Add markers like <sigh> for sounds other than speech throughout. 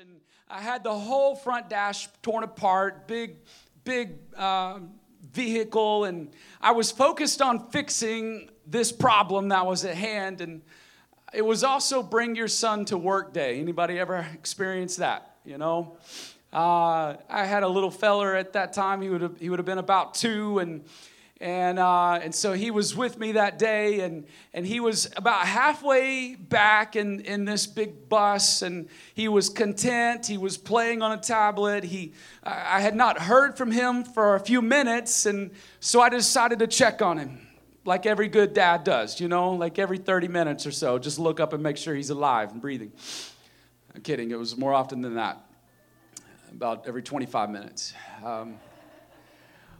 and I had the whole front dash torn apart, big, big uh, vehicle, and I was focused on fixing this problem that was at hand. And it was also bring your son to work day. Anybody ever experienced that? You know, uh, I had a little feller at that time. He would have he would have been about two, and and, uh, and so he was with me that day, and, and he was about halfway back in, in this big bus, and he was content. He was playing on a tablet. He, I had not heard from him for a few minutes, and so I decided to check on him, like every good dad does, you know, like every 30 minutes or so, just look up and make sure he's alive and breathing. I'm kidding, it was more often than that, about every 25 minutes. Um,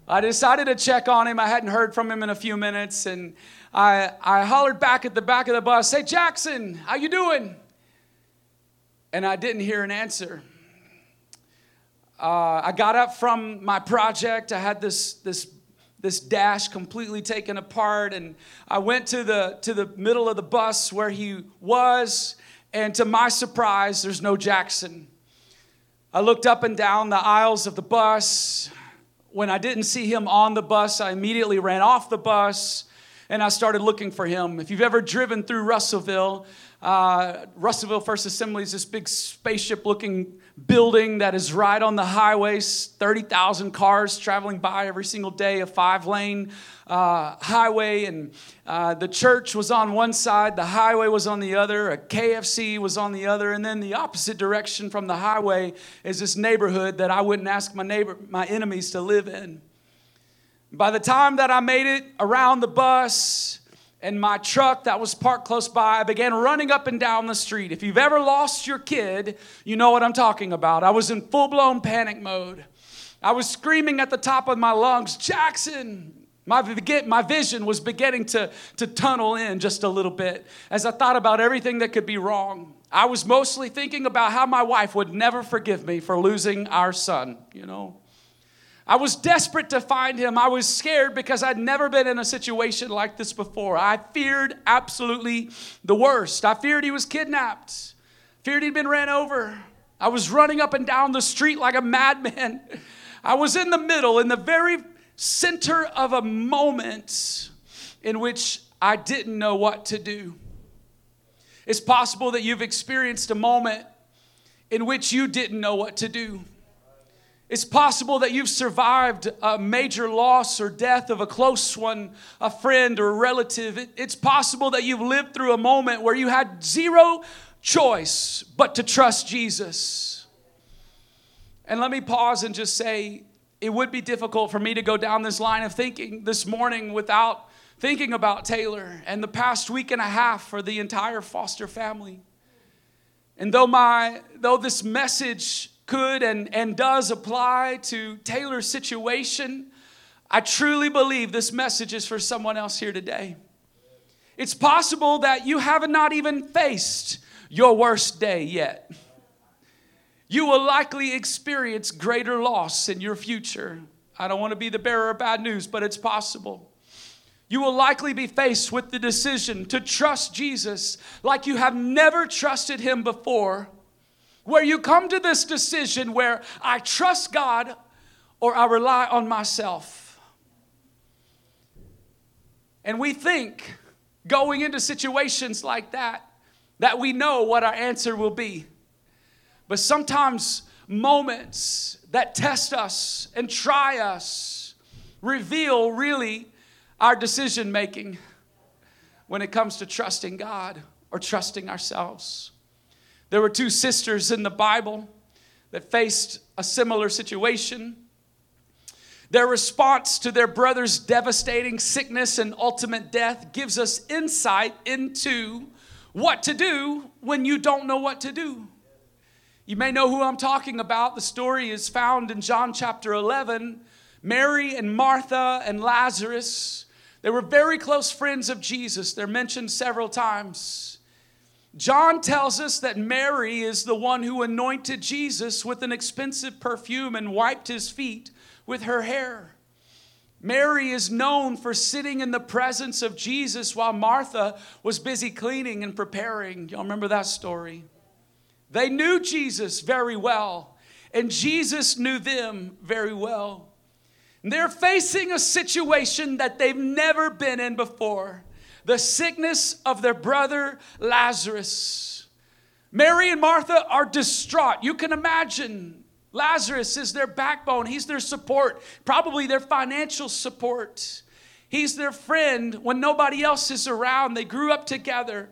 I decided to check on him. I hadn't heard from him in a few minutes, and I, I hollered back at the back of the bus, "Hey Jackson, how you doing?" And I didn't hear an answer. Uh, I got up from my project. I had this this this dash completely taken apart, and I went to the to the middle of the bus where he was, and to my surprise, there's no Jackson. I looked up and down the aisles of the bus when I didn't see him on the bus, I immediately ran off the bus and I started looking for him. If you've ever driven through Russellville, uh, Russellville First Assembly is this big spaceship looking building that is right on the highways 30,000 cars traveling by every single day, a five lane uh, highway. And uh, the church was on one side, the highway was on the other, a KFC was on the other. And then the opposite direction from the highway is this neighborhood that I wouldn't ask my neighbor, my enemies to live in. By the time that I made it around the bus, and my truck that was parked close by, I began running up and down the street. If you've ever lost your kid, you know what I'm talking about. I was in full blown panic mode. I was screaming at the top of my lungs, Jackson! My, my vision was beginning to, to tunnel in just a little bit as I thought about everything that could be wrong. I was mostly thinking about how my wife would never forgive me for losing our son, you know. I was desperate to find him. I was scared because I'd never been in a situation like this before. I feared absolutely the worst. I feared he was kidnapped, feared he'd been ran over. I was running up and down the street like a madman. <laughs> I was in the middle, in the very center of a moment in which I didn't know what to do. It's possible that you've experienced a moment in which you didn't know what to do. It's possible that you've survived a major loss or death of a close one, a friend or a relative. it's possible that you've lived through a moment where you had zero choice but to trust Jesus. And let me pause and just say it would be difficult for me to go down this line of thinking this morning without thinking about Taylor and the past week and a half for the entire foster family. And though my though this message could and, and does apply to Taylor's situation, I truly believe this message is for someone else here today. It's possible that you have not even faced your worst day yet. You will likely experience greater loss in your future. I don't want to be the bearer of bad news, but it's possible. You will likely be faced with the decision to trust Jesus like you have never trusted him before where you come to this decision where I trust God or I rely on myself. And we think going into situations like that that we know what our answer will be. But sometimes moments that test us and try us reveal really our decision making when it comes to trusting God or trusting ourselves. There were two sisters in the Bible that faced a similar situation. Their response to their brother's devastating sickness and ultimate death gives us insight into what to do when you don't know what to do. You may know who I'm talking about. The story is found in John chapter 11. Mary and Martha and Lazarus, they were very close friends of Jesus. They're mentioned several times. John tells us that Mary is the one who anointed Jesus with an expensive perfume and wiped his feet with her hair. Mary is known for sitting in the presence of Jesus while Martha was busy cleaning and preparing. Y'all remember that story? They knew Jesus very well, and Jesus knew them very well. They're facing a situation that they've never been in before the sickness of their brother Lazarus. Mary and Martha are distraught. You can imagine Lazarus is their backbone, he's their support, probably their financial support. He's their friend when nobody else is around. They grew up together.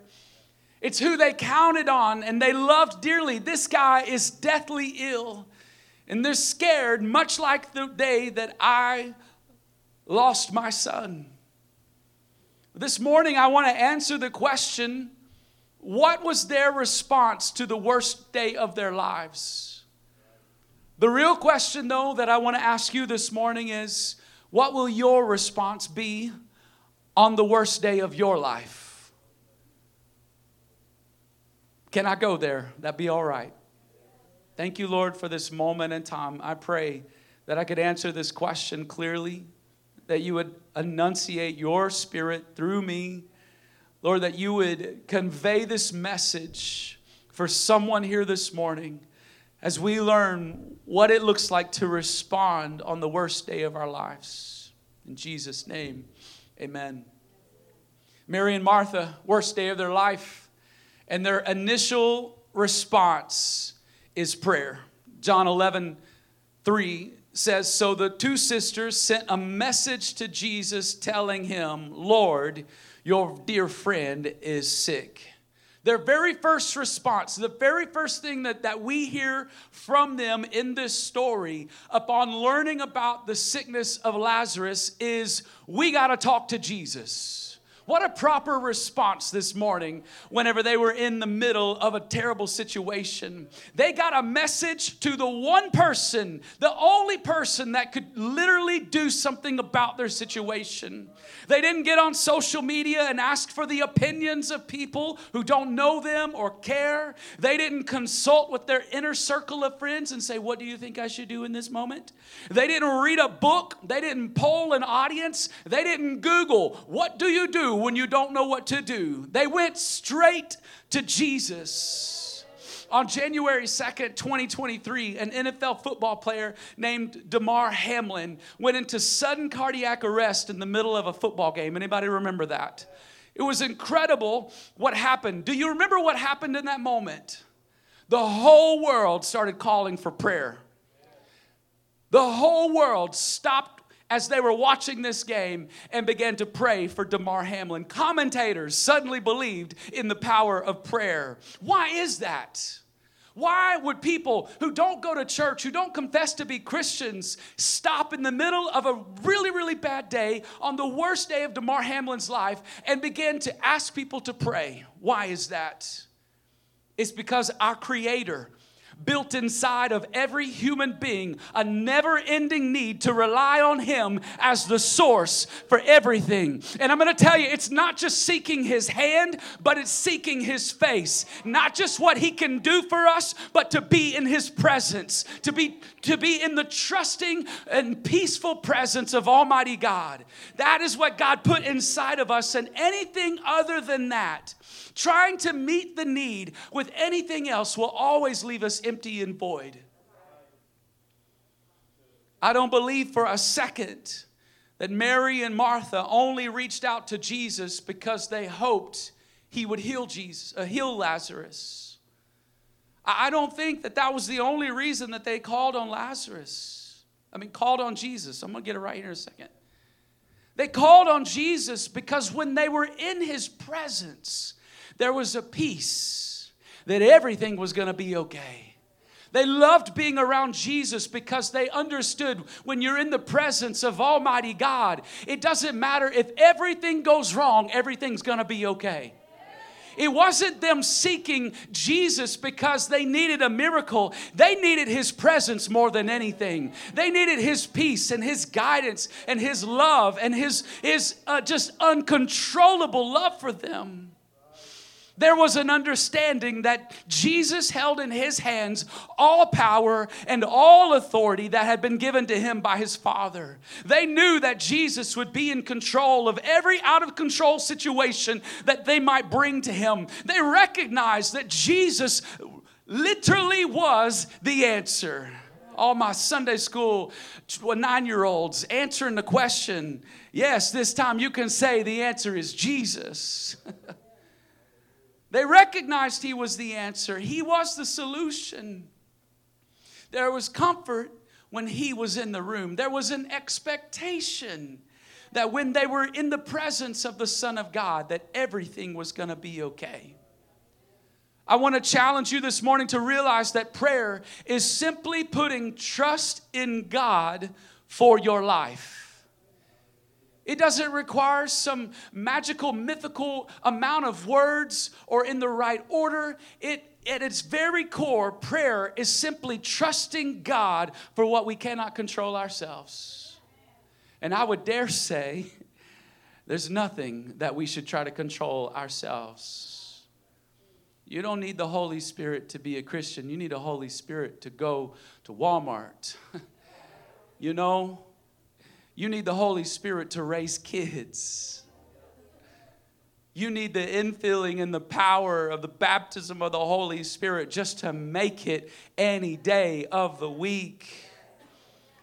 It's who they counted on and they loved dearly. This guy is deathly ill. And they're scared, much like the day that I lost my son. This morning, I want to answer the question what was their response to the worst day of their lives? The real question, though, that I want to ask you this morning is what will your response be on the worst day of your life? Can I go there? That'd be all right. Thank you, Lord, for this moment in time. I pray that I could answer this question clearly, that you would enunciate your spirit through me. Lord, that you would convey this message for someone here this morning as we learn what it looks like to respond on the worst day of our lives. In Jesus' name, amen. Mary and Martha, worst day of their life, and their initial response is prayer. John 11, 3 says So the two sisters sent a message to Jesus telling him, Lord, your dear friend is sick. Their very first response, the very first thing that, that we hear from them in this story upon learning about the sickness of Lazarus is we got to talk to Jesus. What a proper response this morning whenever they were in the middle of a terrible situation. They got a message to the one person, the only person that could literally do something about their situation. They didn't get on social media and ask for the opinions of people who don't know them or care. They didn't consult with their inner circle of friends and say, What do you think I should do in this moment? They didn't read a book. They didn't poll an audience. They didn't Google, What do you do when you don't know what to do. They went straight to Jesus. On January 2nd, 2023, an NFL football player named Damar Hamlin went into sudden cardiac arrest in the middle of a football game. Anybody remember that? It was incredible what happened. Do you remember what happened in that moment? The whole world started calling for prayer. The whole world stopped as they were watching this game and began to pray for Damar Hamlin. Commentators suddenly believed in the power of prayer. Why is that? Why would people who don't go to church, who don't confess to be Christians, stop in the middle of a really, really bad day on the worst day of Damar Hamlin's life and begin to ask people to pray? Why is that? It's because our Creator built inside of every human being a never ending need to rely on Him as the source for everything. And I'm gonna tell you, it's not just seeking His hand, but it's seeking His face. Not just what He can do for us, but to be in His presence, to be, to be in the trusting and peaceful presence of Almighty God. That is what God put inside of us, and anything other than that Trying to meet the need with anything else will always leave us empty and void. I don't believe for a second that Mary and Martha only reached out to Jesus because they hoped he would heal Jesus, uh, heal Lazarus. I don't think that that was the only reason that they called on Lazarus. I mean, called on Jesus. I'm going to get it right here in a second. They called on Jesus because when they were in his presence, there was a peace that everything was going to be okay. They loved being around Jesus because they understood when you're in the presence of Almighty God, it doesn't matter if everything goes wrong, everything's gonna be okay. It wasn't them seeking Jesus because they needed a miracle. They needed His presence more than anything. They needed His peace and His guidance and His love and His, his uh, just uncontrollable love for them there was an understanding that Jesus held in his hands all power and all authority that had been given to him by his Father. They knew that Jesus would be in control of every out of control situation that they might bring to him. They recognized that Jesus literally was the answer. All my Sunday school nine year olds answering the question yes, this time you can say the answer is Jesus. <laughs> they recognized he was the answer, he was the solution. There was comfort when he was in the room, there was an expectation that when they were in the presence of the Son of God, that everything was going to be okay. I want to challenge you this morning to realize that prayer is simply putting trust in God for your life. It doesn't require some magical, mythical amount of words or in the right order. It, at its very core, prayer is simply trusting God for what we cannot control ourselves. And I would dare say, <laughs> there's nothing that we should try to control ourselves. You don't need the Holy Spirit to be a Christian. You need a Holy Spirit to go to Walmart. <laughs> you know, you need the Holy Spirit to raise kids. You need the infilling and the power of the baptism of the Holy Spirit just to make it any day of the week.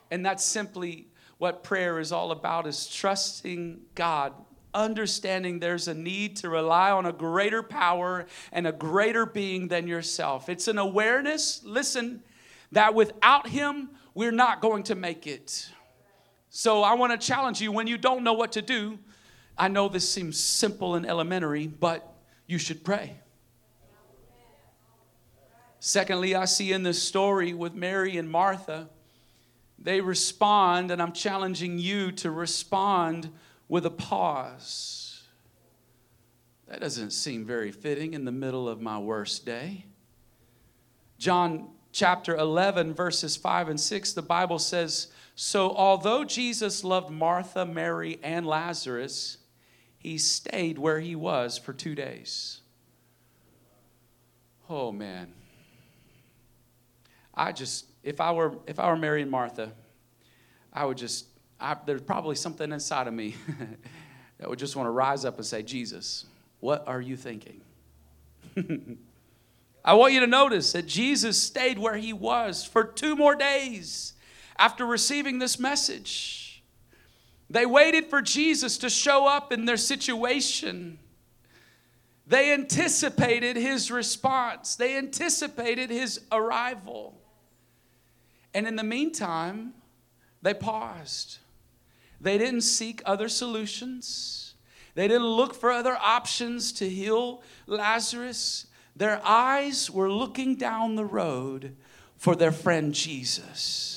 And that's simply what prayer is all about is trusting God understanding there's a need to rely on a greater power and a greater being than yourself. It's an awareness, listen, that without Him, we're not going to make it. So I want to challenge you when you don't know what to do. I know this seems simple and elementary, but you should pray. Secondly, I see in this story with Mary and Martha, they respond, and I'm challenging you to respond with a pause. That doesn't seem very fitting in the middle of my worst day. John chapter 11, verses 5 and 6, the Bible says So, although Jesus loved Martha, Mary, and Lazarus, he stayed where he was for two days. Oh, man. I just, if I were, if I were Mary and Martha, I would just I, there's probably something inside of me <laughs> that would just want to rise up and say, Jesus, what are you thinking? <laughs> I want you to notice that Jesus stayed where he was for two more days after receiving this message. They waited for Jesus to show up in their situation. They anticipated his response, they anticipated his arrival. And in the meantime, they paused. They didn't seek other solutions. They didn't look for other options to heal Lazarus. Their eyes were looking down the road for their friend Jesus,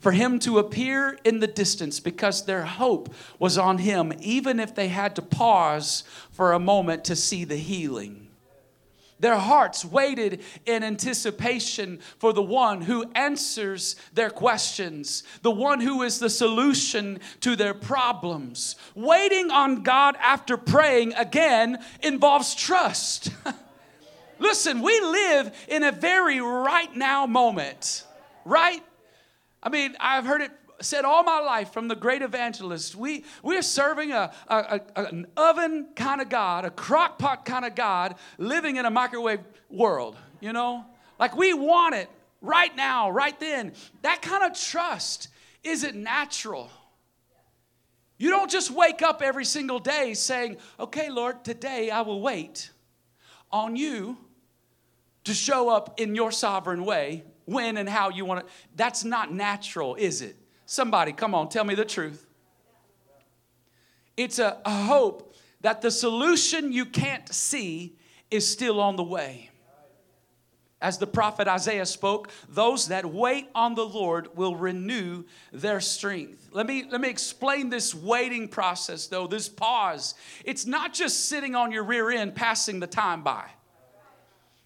for him to appear in the distance because their hope was on him, even if they had to pause for a moment to see the healing. Their hearts waited in anticipation for the one who answers their questions, the one who is the solution to their problems. Waiting on God after praying again involves trust. <laughs> Listen, we live in a very right now moment, right? I mean, I've heard it said all my life from the great evangelist, we, we're serving a, a, a an oven kind of God, a crock pot kind of God, living in a microwave world, you know? Like we want it right now, right then. That kind of trust isn't natural. You don't just wake up every single day saying, okay, Lord, today I will wait on you to show up in your sovereign way when and how you want it. That's not natural, is it? Somebody, come on, tell me the truth. It's a, a hope that the solution you can't see is still on the way. As the prophet Isaiah spoke, those that wait on the Lord will renew their strength. Let me, let me explain this waiting process, though, this pause. It's not just sitting on your rear end passing the time by.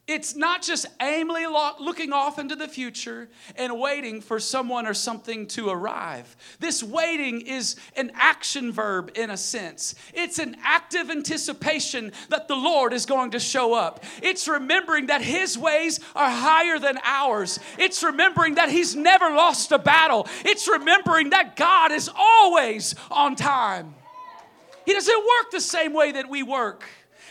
It's not just aimlessly looking off into the future and waiting for someone or something to arrive. This waiting is an action verb in a sense. It's an active anticipation that the Lord is going to show up. It's remembering that His ways are higher than ours. It's remembering that He's never lost a battle. It's remembering that God is always on time. He doesn't work the same way that we work.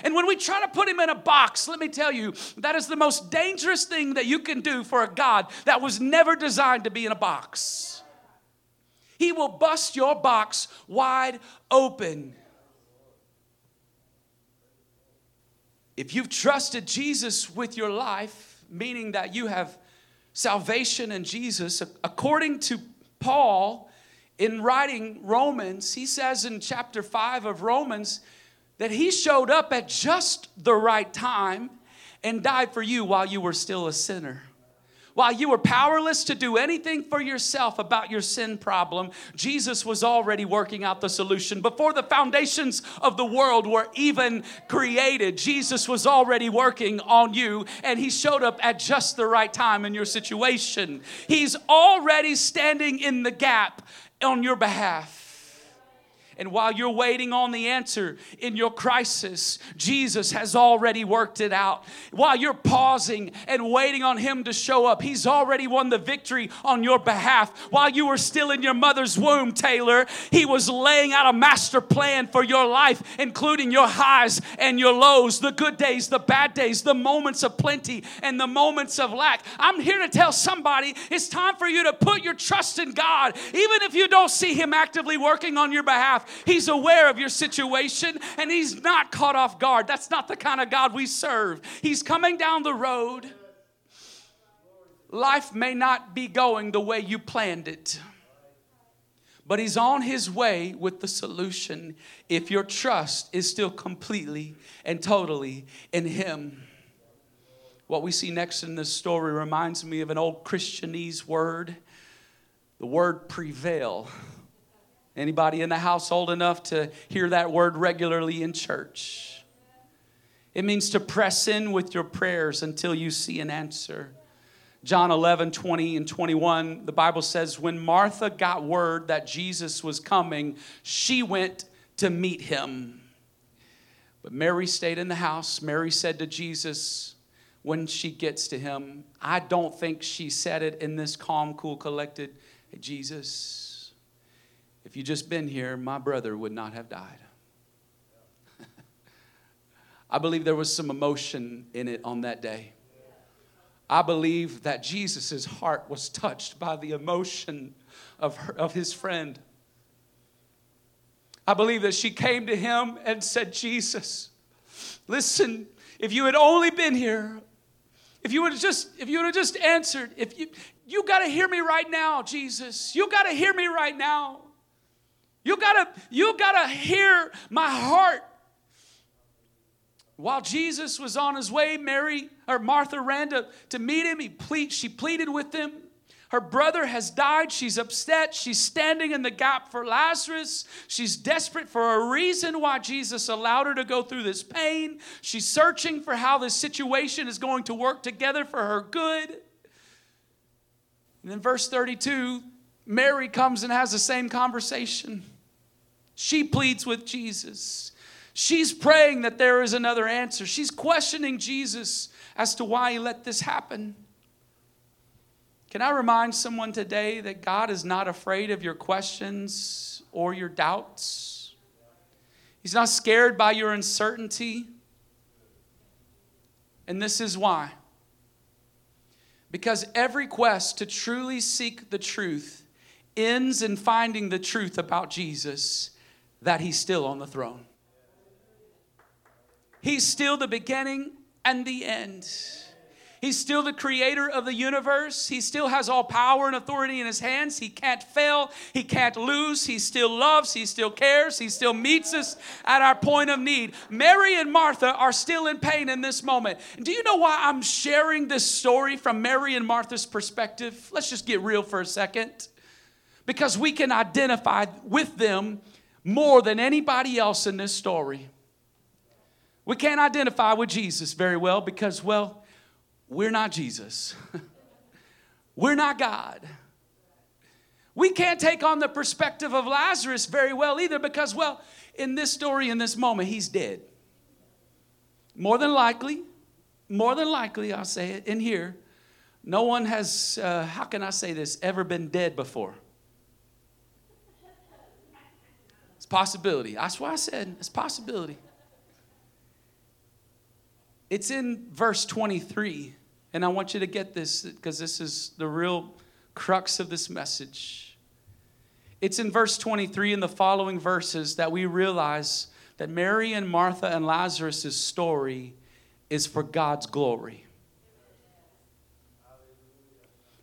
And when we try to put him in a box, let me tell you, that is the most dangerous thing that you can do for a God that was never designed to be in a box. He will bust your box wide open. If you've trusted Jesus with your life, meaning that you have salvation in Jesus, according to Paul, in writing Romans, he says in chapter 5 of Romans that he showed up at just the right time and died for you while you were still a sinner. While you were powerless to do anything for yourself about your sin problem, Jesus was already working out the solution. Before the foundations of the world were even created, Jesus was already working on you, and He showed up at just the right time in your situation. He's already standing in the gap on your behalf. And while you're waiting on the answer in your crisis, Jesus has already worked it out. While you're pausing and waiting on Him to show up, He's already won the victory on your behalf. While you were still in your mother's womb, Taylor, He was laying out a master plan for your life, including your highs and your lows, the good days, the bad days, the moments of plenty and the moments of lack. I'm here to tell somebody it's time for you to put your trust in God, even if you don't see Him actively working on your behalf. He's aware of your situation and He's not caught off guard. That's not the kind of God we serve. He's coming down the road. Life may not be going the way you planned it, but He's on His way with the solution if your trust is still completely and totally in Him. What we see next in this story reminds me of an old Christianese word, the word prevail. Anybody in the household enough to hear that word regularly in church? It means to press in with your prayers until you see an answer. John 11, 20 and 21, the Bible says, When Martha got word that Jesus was coming, she went to meet him. But Mary stayed in the house. Mary said to Jesus, when she gets to him, I don't think she said it in this calm, cool, collected, Jesus, if you just been here, my brother would not have died. <laughs> I believe there was some emotion in it on that day. I believe that Jesus' heart was touched by the emotion of, her, of his friend. I believe that she came to him and said, Jesus, listen, if you had only been here, if you would have just, if you would have just answered, if you you gotta hear me right now, Jesus. You gotta hear me right now. You gotta, you gotta hear my heart. While Jesus was on his way, Mary or Martha ran to, to meet him. He plead, she pleaded with him. Her brother has died. She's upset. She's standing in the gap for Lazarus. She's desperate for a reason why Jesus allowed her to go through this pain. She's searching for how this situation is going to work together for her good. And then, verse 32, Mary comes and has the same conversation. She pleads with Jesus. She's praying that there is another answer. She's questioning Jesus as to why he let this happen. Can I remind someone today that God is not afraid of your questions or your doubts? He's not scared by your uncertainty. And this is why. Because every quest to truly seek the truth ends in finding the truth about Jesus that he's still on the throne. He's still the beginning and the end. He's still the creator of the universe. He still has all power and authority in his hands. He can't fail. He can't lose. He still loves. He still cares. He still meets us at our point of need. Mary and Martha are still in pain in this moment. Do you know why I'm sharing this story from Mary and Martha's perspective? Let's just get real for a second. Because we can identify with them more than anybody else in this story. We can't identify with Jesus very well because, well, we're not Jesus. <laughs> we're not God. We can't take on the perspective of Lazarus very well either because, well, in this story, in this moment, he's dead. More than likely, more than likely, I'll say it in here, no one has, uh, how can I say this, ever been dead before. It's possibility. That's why I said it's possibility. It's in verse 23. And I want you to get this because this is the real crux of this message. It's in verse 23 and the following verses that we realize that Mary and Martha and Lazarus' story is for God's glory.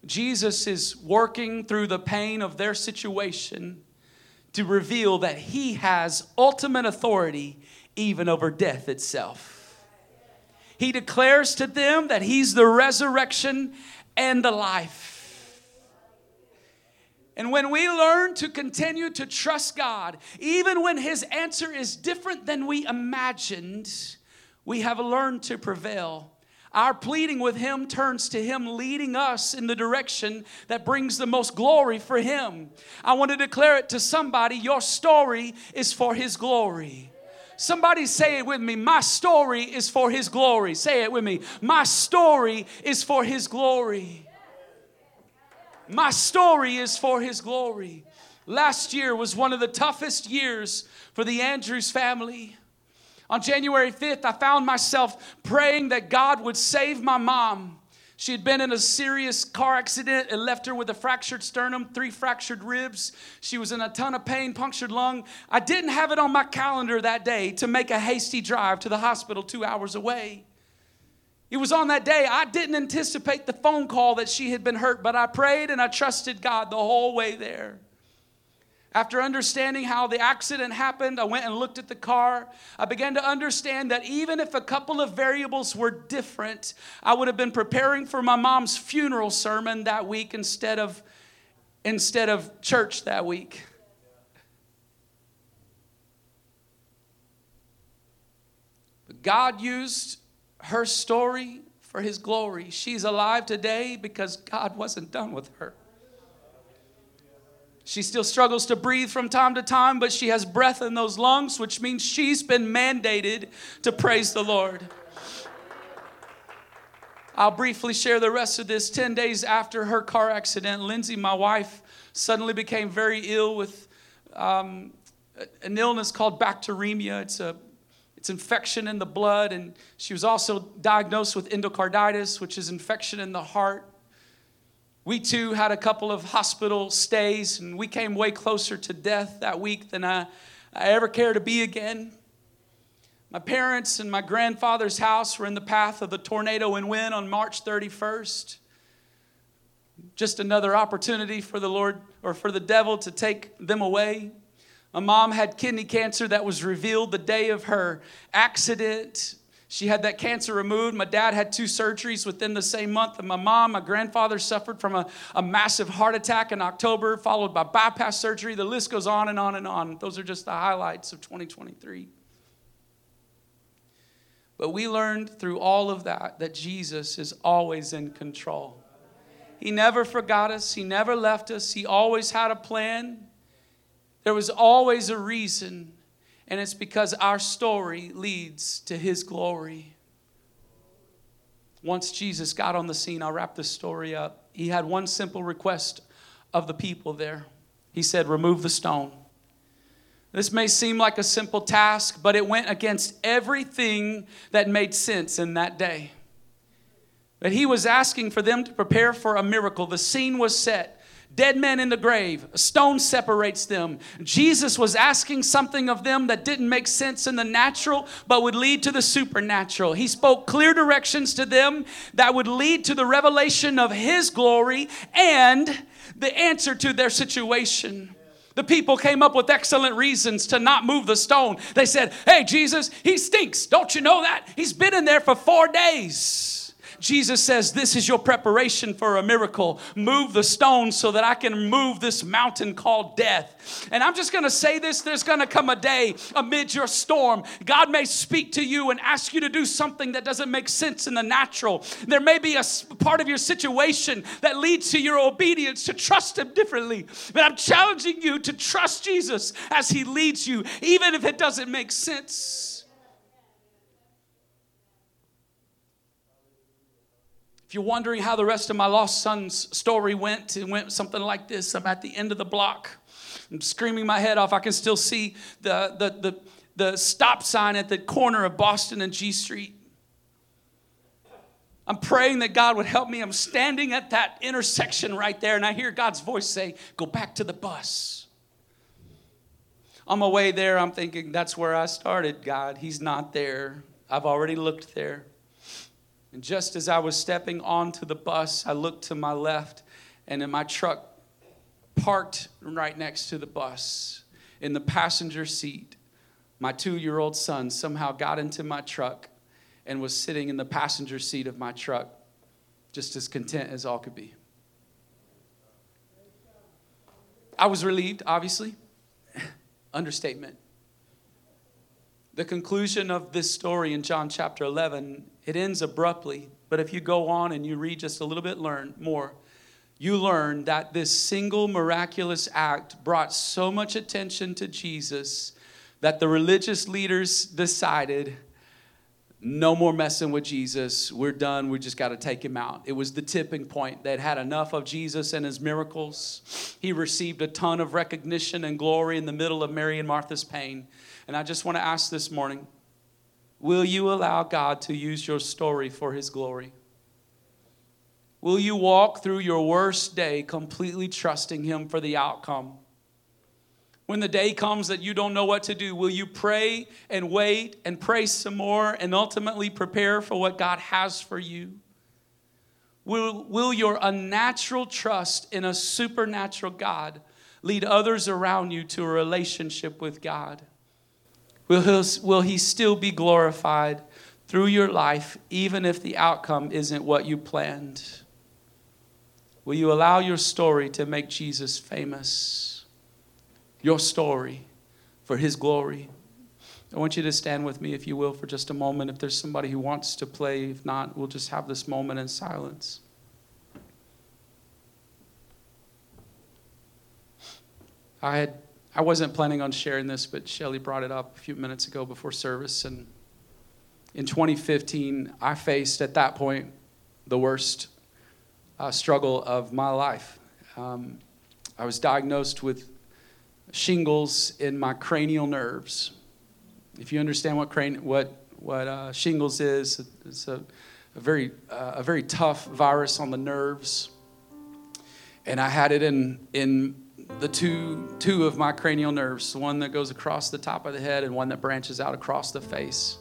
Jesus is working through the pain of their situation to reveal that he has ultimate authority even over death itself. He declares to them that he's the resurrection and the life. And when we learn to continue to trust God, even when his answer is different than we imagined, we have learned to prevail. Our pleading with Him turns to Him leading us in the direction that brings the most glory for Him. I want to declare it to somebody your story is for His glory. Somebody say it with me. My story is for His glory. Say it with me. My story is for His glory. My story is for His glory. Last year was one of the toughest years for the Andrews family. On January 5th, I found myself praying that God would save my mom. She had been in a serious car accident. It left her with a fractured sternum, three fractured ribs. She was in a ton of pain, punctured lung. I didn't have it on my calendar that day to make a hasty drive to the hospital two hours away. It was on that day I didn't anticipate the phone call that she had been hurt, but I prayed and I trusted God the whole way there. After understanding how the accident happened, I went and looked at the car. I began to understand that even if a couple of variables were different, I would have been preparing for my mom's funeral sermon that week instead of instead of church that week. But God used her story for his glory. She's alive today because God wasn't done with her. She still struggles to breathe from time to time, but she has breath in those lungs, which means she's been mandated to praise the Lord. I'll briefly share the rest of this. 10 days after her car accident, Lindsay, my wife, suddenly became very ill with um, an illness called bacteremia. It's a it's infection in the blood, and she was also diagnosed with endocarditis, which is infection in the heart. We too had a couple of hospital stays, and we came way closer to death that week than I, I ever care to be again. My parents and my grandfather's house were in the path of the tornado and wind on March 31st. Just another opportunity for the Lord or for the devil to take them away. My mom had kidney cancer that was revealed the day of her accident. She had that cancer removed. My dad had two surgeries within the same month. And my mom, my grandfather suffered from a, a massive heart attack in October, followed by bypass surgery. The list goes on and on and on. Those are just the highlights of 2023. But we learned through all of that that Jesus is always in control. He never forgot us, He never left us, He always had a plan. There was always a reason and it's because our story leads to his glory. Once Jesus got on the scene, I'll wrap this story up. He had one simple request of the people there. He said, Remove the stone. This may seem like a simple task, but it went against everything that made sense in that day. But he was asking for them to prepare for a miracle. The scene was set dead men in the grave. A stone separates them. Jesus was asking something of them that didn't make sense in the natural, but would lead to the supernatural. He spoke clear directions to them that would lead to the revelation of His glory and the answer to their situation. The people came up with excellent reasons to not move the stone. They said, Hey, Jesus, he stinks. Don't you know that? He's been in there for four days. Jesus says, This is your preparation for a miracle. Move the stone so that I can move this mountain called death. And I'm just going to say this there's going to come a day amid your storm. God may speak to you and ask you to do something that doesn't make sense in the natural. There may be a part of your situation that leads to your obedience to trust Him differently. But I'm challenging you to trust Jesus as He leads you, even if it doesn't make sense. If you're wondering how the rest of my lost son's story went, it went something like this. I'm at the end of the block. I'm screaming my head off. I can still see the, the, the, the stop sign at the corner of Boston and G Street. I'm praying that God would help me. I'm standing at that intersection right there, and I hear God's voice say, Go back to the bus. On my way there, I'm thinking, That's where I started, God. He's not there. I've already looked there. And just as I was stepping onto the bus, I looked to my left, and in my truck parked right next to the bus, in the passenger seat, my two year old son somehow got into my truck and was sitting in the passenger seat of my truck, just as content as all could be. I was relieved, obviously. <laughs> Understatement. The conclusion of this story in John chapter 11, it ends abruptly, but if you go on and you read just a little bit learn more, you learn that this single miraculous act brought so much attention to Jesus that the religious leaders decided no more messing with Jesus. We're done. We just got to take him out. It was the tipping point. They'd had enough of Jesus and his miracles. He received a ton of recognition and glory in the middle of Mary and Martha's pain. And I just want to ask this morning will you allow God to use your story for his glory? Will you walk through your worst day completely trusting him for the outcome? When the day comes that you don't know what to do, will you pray and wait and pray some more and ultimately prepare for what God has for you? Will, will your unnatural trust in a supernatural God lead others around you to a relationship with God? Will will he still be glorified through your life, even if the outcome isn't what you planned? Will you allow your story to make Jesus famous? Your story for His glory. I want you to stand with me, if you will, for just a moment. If there's somebody who wants to play, if not, we'll just have this moment in silence. I had I wasn't planning on sharing this, but Shelly brought it up a few minutes ago before service. And in 2015, I faced at that point the worst uh, struggle of my life. Um, I was diagnosed with shingles in my cranial nerves. If you understand what what what uh, shingles is, it's a, a very uh, a very tough virus on the nerves, and I had it in in the two two of my cranial nerves, one that goes across the top of the head and one that branches out across the face.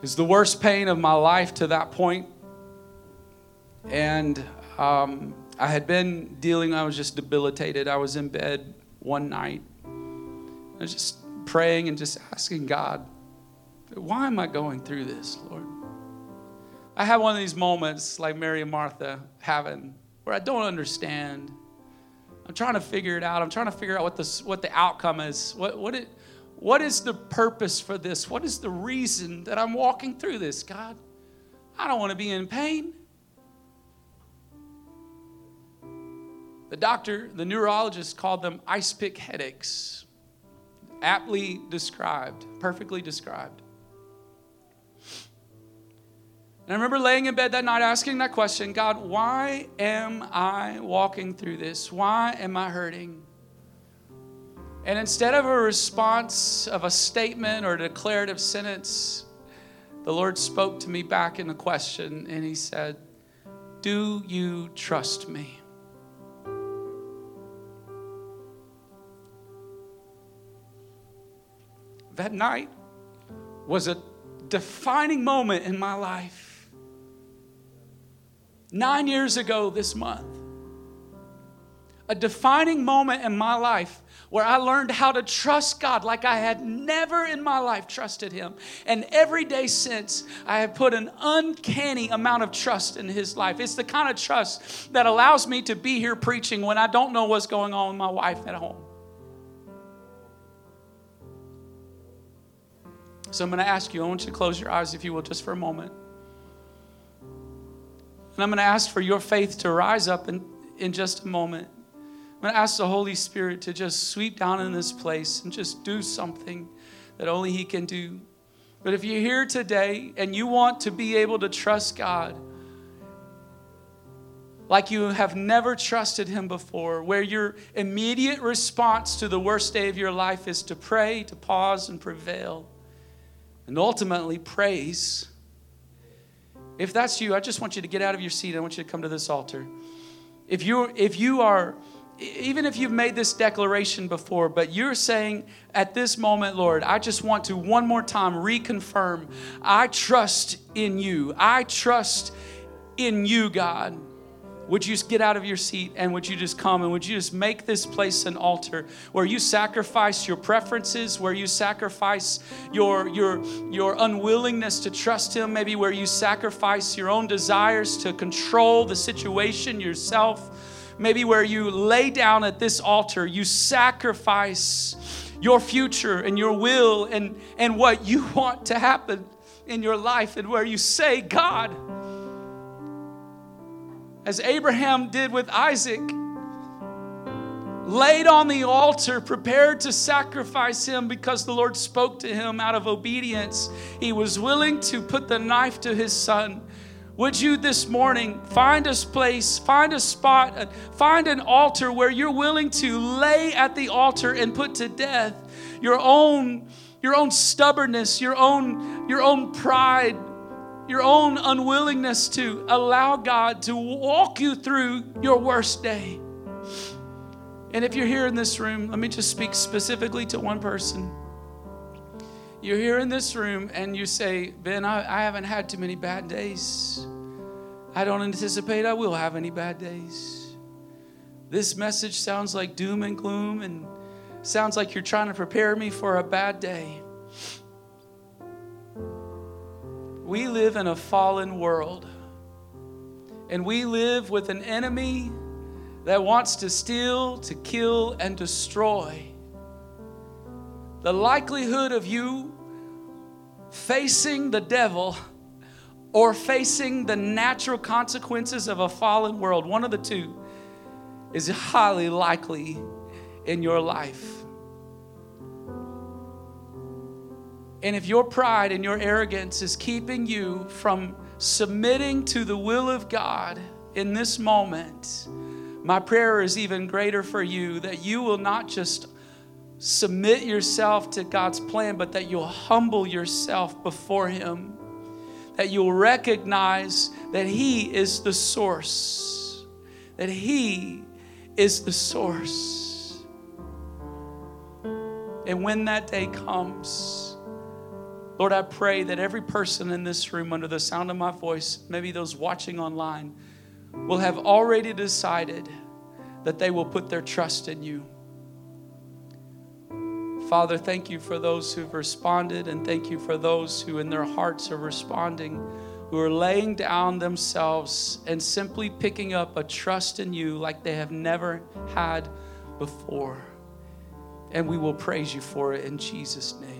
It's the worst pain of my life to that point. point, and um, I had been dealing. I was just debilitated. I was in bed one night. I was just praying and just asking God, why am I going through this, Lord? I had one of these moments like Mary and Martha having where I don't understand. I'm trying to figure it out. I'm trying to figure out what the, what the outcome is. What, what, it, what is the purpose for this? What is the reason that I'm walking through this, God? I don't want to be in pain. The doctor, the neurologist called them ice pick headaches. Aptly described, perfectly described. And I remember laying in bed that night asking that question God, why am I walking through this? Why am I hurting? And instead of a response of a statement or a declarative sentence, the Lord spoke to me back in a question and He said, Do you trust me? That night was a defining moment in my life. Nine years ago this month, a defining moment in my life where I learned how to trust God like I had never in my life trusted Him. And every day since, I have put an uncanny amount of trust in His life. It's the kind of trust that allows me to be here preaching when I don't know what's going on with my wife at home. So I'm going to ask you, I want you to close your eyes, if you will, just for a moment. And I'm going to ask for your faith to rise up in, in just a moment. I'm going to ask the Holy Spirit to just sweep down in this place and just do something that only He can do. But if you're here today and you want to be able to trust God like you have never trusted Him before, where your immediate response to the worst day of your life is to pray, to pause, and prevail and ultimately praise, If that's you, I just want you to get out of your seat. I want you to come to this altar. If you if you are even if you've made this declaration before, but you're saying at this moment, Lord, I just want to one more time reconfirm I trust in you. I trust in you, God. Would you just get out of your seat and would you just come and would you just make this place an altar where you sacrifice your preferences, where you sacrifice your, your, your unwillingness to trust Him, maybe where you sacrifice your own desires to control the situation yourself, maybe where you lay down at this altar, you sacrifice your future and your will and, and what you <laughs> want to happen in your life, and where you say, God, as Abraham did with Isaac, laid on the altar, prepared to sacrifice him because the Lord spoke to him out of obedience. He was willing to put the knife to his son. Would you this morning find a place, find a spot, uh, find an altar where you're willing to lay at the altar and put to death your own your own stubbornness, your own your own pride, your own unwillingness to allow God to walk you through your worst day. And if you're here in this room, let me just speak specifically to one person. You're here in this room and you say, Ben, I, I haven't had too many bad days. I don't anticipate I will have any bad days. This message sounds like doom and gloom and sounds like you're trying to prepare me for a bad day. We live in a fallen world. And we live with an enemy that wants to steal, to kill, and destroy. The likelihood of you facing the devil or facing the natural consequences of a fallen world, one of the two, is highly likely in your life. And if your pride and your arrogance is keeping you from submitting to the will of God in this moment, my prayer is even greater for you that you will not just submit yourself to God's plan, but that you'll humble yourself before Him, that you'll recognize that He is the source, that He is the source. And when that day comes, Lord, I pray that every person in this room, under the sound of my voice, maybe those watching online, will have already decided that they will put their trust in you. Father, thank you for those who've responded, and thank you for those who, in their hearts, are responding, who are laying down themselves and simply picking up a trust in you like they have never had before. And we will praise you for it in Jesus' name.